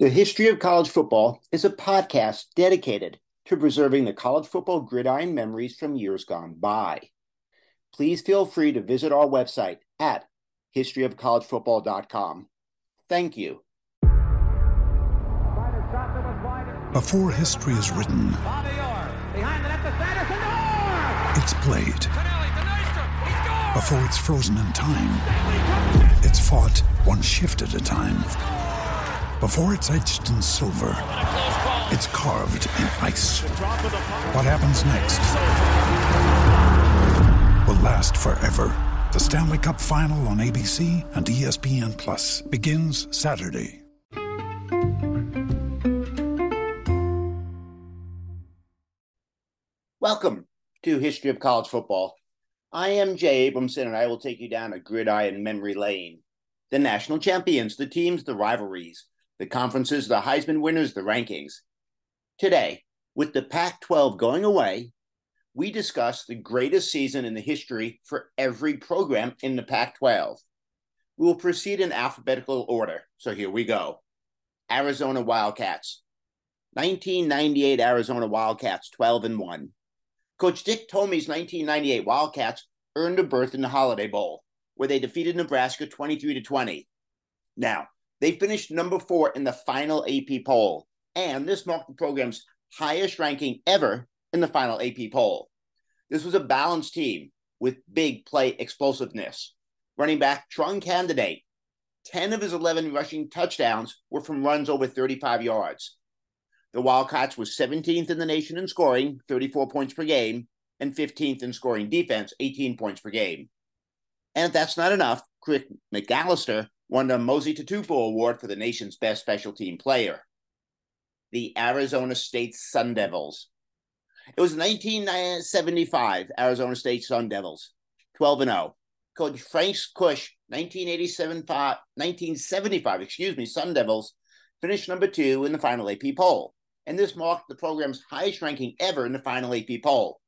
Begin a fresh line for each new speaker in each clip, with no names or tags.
The History of College Football is a podcast dedicated to preserving the college football gridiron memories from years gone by. Please feel free to visit our website at historyofcollegefootball.com. Thank you.
Before history is written, it's played. Before it's frozen in time, it's fought one shift at a time. Before it's etched in silver, it's carved in ice. What happens next will last forever. The Stanley Cup Final on ABC and ESPN Plus begins Saturday.
Welcome to History of College Football. I am Jay Abramson, and I will take you down a gridiron memory lane. The national champions, the teams, the rivalries, the conferences, the Heisman winners, the rankings. Today, with the Pac 12 going away, we discuss the greatest season in the history for every program in the Pac 12. We will proceed in alphabetical order. So here we go Arizona Wildcats. 1998 Arizona Wildcats, 12 and 1. Coach Dick Tomey's 1998 Wildcats earned a berth in the Holiday Bowl, where they defeated Nebraska 23 to 20. Now, they finished number four in the final AP poll, and this marked the program's highest ranking ever in the final AP poll. This was a balanced team with big play explosiveness. Running back Trung Canidate, 10 of his 11 rushing touchdowns were from runs over 35 yards. The Wildcats were 17th in the nation in scoring, 34 points per game, and 15th in scoring defense, 18 points per game. And if that's not enough, Chris McAlister won the Mosi Tatupu Award for the nation's best special team player. The Arizona State Sun Devils. It was 1975 Arizona State Sun Devils, 12 and 0. Coach Frank Kush, 1987, 1975, excuse me, Sun Devils finished number two in the final AP poll. And this marked the program's highest ranking ever in the final AP poll.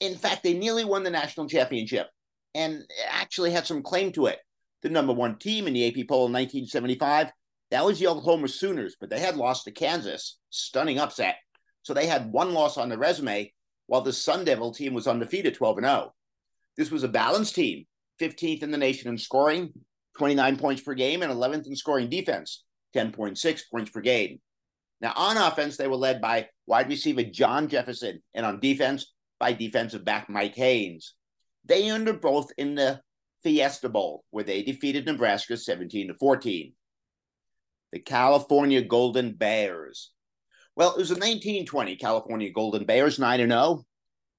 In fact, they nearly won the national championship and actually had some claim to it the number one team in the AP poll in 1975. That was the Oklahoma Sooners, but they had lost to Kansas, stunning upset. So they had one loss on the resume, while the Sun Devil team was undefeated, 12 and 0. This was a balanced team, 15th in the nation in scoring, 29 points per game, and 11th in scoring defense, 10.6 points per game. Now, on offense, they were led by wide receiver John Jefferson, and on defense, by defensive back Mike Haynes. They earned both in the Fiesta Bowl, where they defeated Nebraska 17 to 14. The California Golden Bears. Well, it was the 1920 California Golden Bears 9 0.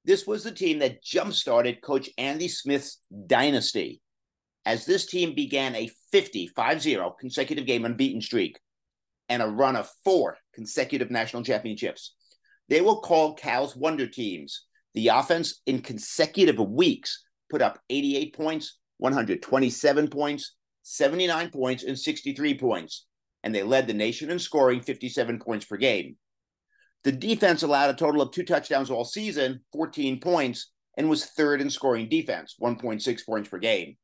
This was the team that jump started Coach Andy Smith's dynasty, as this team began a 50 5 0 consecutive game unbeaten streak and a run of four consecutive national championships. They were called Cal's Wonder Teams. The offense in consecutive weeks put up 88 points, 127 points, 79 points, and 63 points. And they led the nation in scoring 57 points per game. The defense allowed a total of two touchdowns all season, 14 points, and was third in scoring defense, 1.6 points per game.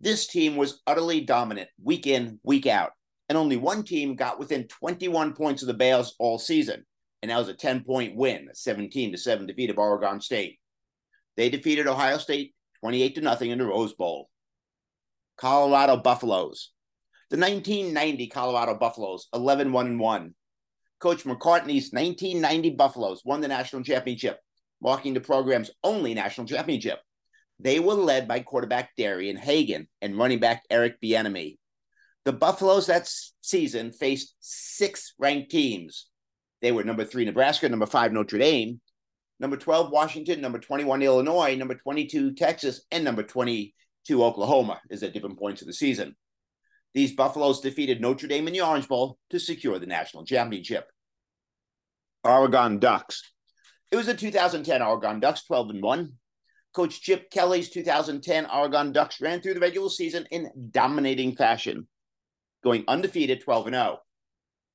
This team was utterly dominant week in, week out, and only one team got within 21 points of the Bears all season, and that was a 10 point win, a 17 to 7 defeat of Oregon State. They defeated Ohio State 28 to nothing in the Rose Bowl. Colorado Buffaloes. The 1990 Colorado Buffaloes, 11 1 1. Coach McCartney's 1990 Buffaloes won the national championship, marking the program's only national championship. They were led by quarterback Darian Hagan and running back Eric Bieniemy. The Buffaloes that season faced six ranked teams. They were number three Nebraska, number five Notre Dame, number 12 Washington, number 21 Illinois, number 22 Texas, and number 22 Oklahoma is at different points of the season. These Buffaloes defeated Notre Dame in the Orange Bowl to secure the national championship. Oregon Ducks. It was the 2010 Oregon Ducks, 12 and 1. Coach Chip Kelly's 2010 Oregon Ducks ran through the regular season in dominating fashion, going undefeated 12 and 0.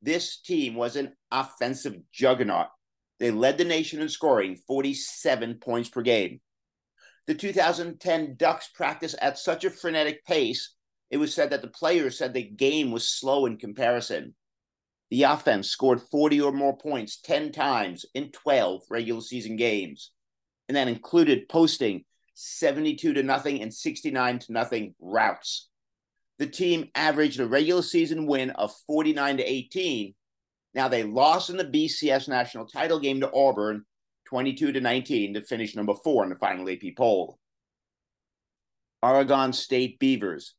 This team was an offensive juggernaut they led the nation in scoring 47 points per game. The 2010 Ducks practiced at such a frenetic pace, it was said that the players said the game was slow in comparison. The offense scored 40 or more points 10 times in 12 regular season games. And that included posting 72 to nothing and 69 to nothing routes. The team averaged a regular season win of 49 to 18. Now they lost in the BCS national title game to Auburn 22 to 19 to finish number four in the final AP poll. Oregon State Beavers.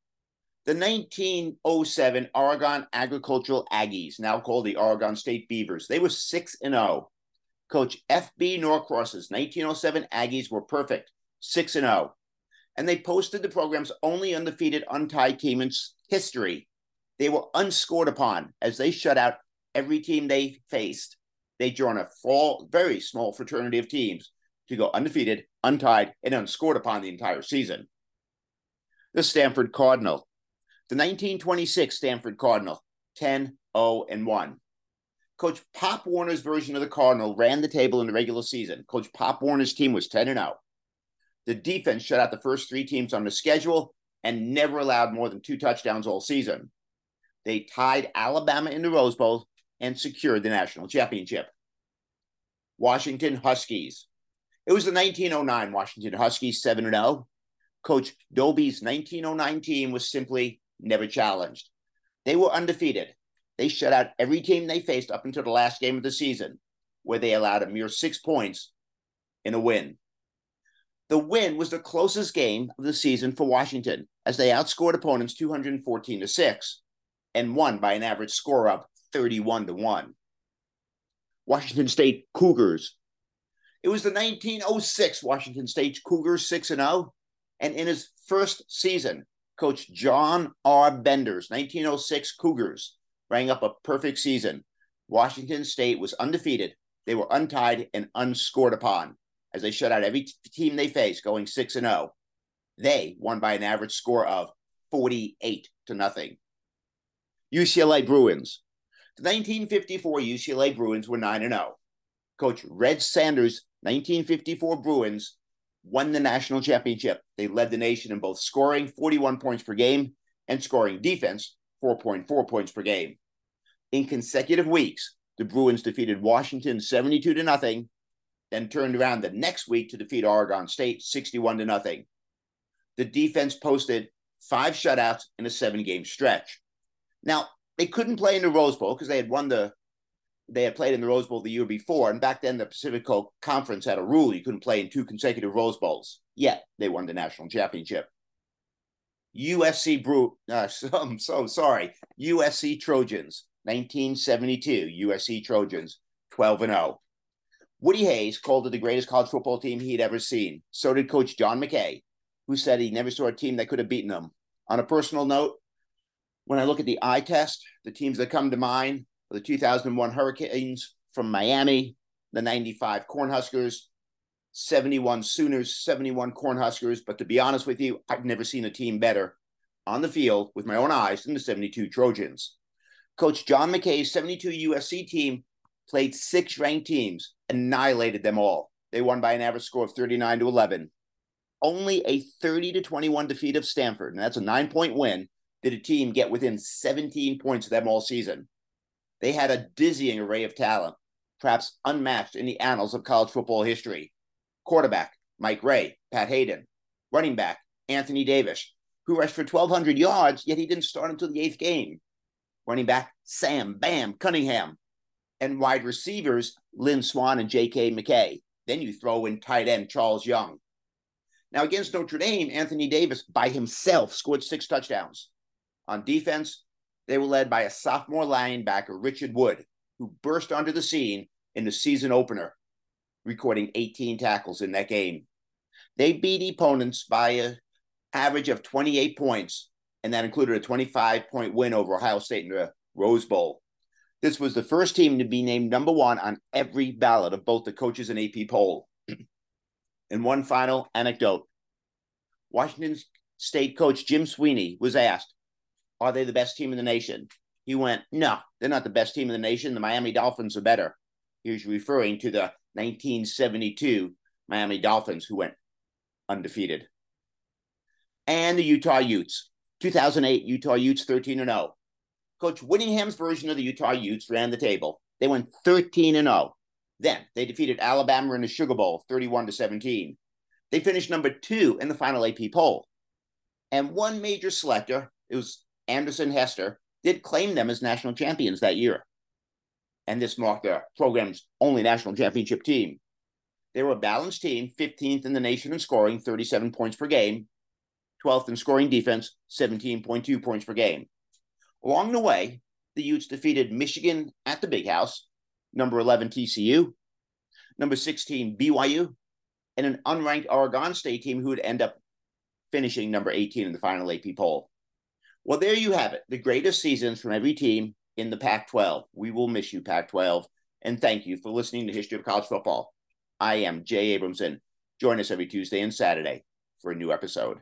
The 1907 Oregon Agricultural Aggies, now called the Oregon State Beavers, they were 6 and 0. Coach F.B. Norcross's 1907 Aggies were perfect, 6 and 0. And they posted the program's only undefeated untied team in history. They were unscored upon as they shut out every team they faced they join a very small fraternity of teams to go undefeated, untied, and unscored upon the entire season. The Stanford Cardinal. The 1926 Stanford Cardinal, 10 0 and 1. Coach Pop Warner's version of the Cardinal ran the table in the regular season. Coach Pop Warner's team was 10 0. The defense shut out the first three teams on the schedule and never allowed more than two touchdowns all season. They tied Alabama in the Rose Bowl and secured the national championship. Washington Huskies. It was the 1909 Washington Huskies 7 0. Coach Dobie's 1909 team was simply never challenged. They were undefeated. They shut out every team they faced up until the last game of the season, where they allowed a mere six points in a win. The win was the closest game of the season for Washington, as they outscored opponents 214 to 6 and won by an average score of 31 to 1. Washington State Cougars. It was the 1906 Washington State Cougars 6 and 0. And in his first season, Coach John R. Bender's 1906 Cougars rang up a perfect season. Washington State was undefeated. They were untied and unscored upon as they shut out every team they faced, going 6 and 0. They won by an average score of 48 to nothing. UCLA Bruins. The 1954 UCLA Bruins were 9 0. Coach Red Sanders' 1954 Bruins won the national championship. They led the nation in both scoring 41 points per game and scoring defense 4.4 points per game. In consecutive weeks, the Bruins defeated Washington 72 to nothing, then turned around the next week to defeat Oregon State 61 to nothing. The defense posted five shutouts in a seven game stretch. Now, they couldn't play in the Rose Bowl because they had won the they had played in the Rose Bowl the year before, and back then the Pacific Coast Conference had a rule you couldn't play in two consecutive Rose Bowls. Yet they won the national championship. USC Brew, uh, I'm so sorry. USC Trojans, 1972. USC Trojans, 12 and 0. Woody Hayes called it the greatest college football team he'd ever seen. So did Coach John McKay, who said he never saw a team that could have beaten them. On a personal note, when I look at the eye test, the teams that come to mind are the 2001 Hurricanes from Miami, the 95 Cornhuskers, 71 Sooners, 71 Cornhuskers. But to be honest with you, I've never seen a team better on the field with my own eyes than the 72 Trojans. Coach John McKay's 72 USC team played six ranked teams, annihilated them all. They won by an average score of 39 to 11. Only a 30 to 21 defeat of Stanford, and that's a nine point win, did a team get within 17 points of them all season. They had a dizzying array of talent, perhaps unmatched in the annals of college football history. Quarterback, Mike Rae, Pat Haden. Running back, Anthony Davis, who rushed for 1,200 yards, yet he didn't start until the eighth game. Running back, Sam Bam Cunningham. And wide receivers, Lynn Swann and J.K. McKay. Then you throw in tight end Charles Young. Now, against Notre Dame, Anthony Davis by himself scored six touchdowns. On defense, they were led by a sophomore linebacker, Richard Wood, who burst onto the scene in the season opener, recording 18 tackles in that game. They beat opponents by an average of 28 points, and that included a 25 point win over Ohio State in the Rose Bowl. This was the first team to be named number one on every ballot of both the coaches and AP poll. and one final anecdote Washington State coach Jim Sweeney was asked are they the best team in the nation? He went, No, they're not the best team in the nation. The Miami Dolphins are better. He was referring to the 1972 Miami Dolphins, who went undefeated. And the Utah Utes. 2008 Utah Utes 13 and 0. Coach Whittingham's version of the Utah Utes ran the table. They went 13 and 0. Then they defeated Alabama in the Sugar Bowl 31 to 17. They finished number two in the final AP poll. And one major selector, it was Anderson Hester, did claim them as national champions that year. And this marked the program's only national championship team. They were a balanced team, 15th in the nation in scoring, 37 points per game, 12th in scoring defense, 17.2 points per game. Along the way, the Utes defeated Michigan at the Big House, number 11 TCU, number 16 BYU, and an unranked Oregon State team who would end up finishing number 18 in the final AP poll. Well, there you have it, the greatest seasons from every team in the Pac 12. We will miss you, Pac 12. And thank you for listening to History of College Football. I am Jay Abramson. Join us every Tuesday and Saturday for a new episode.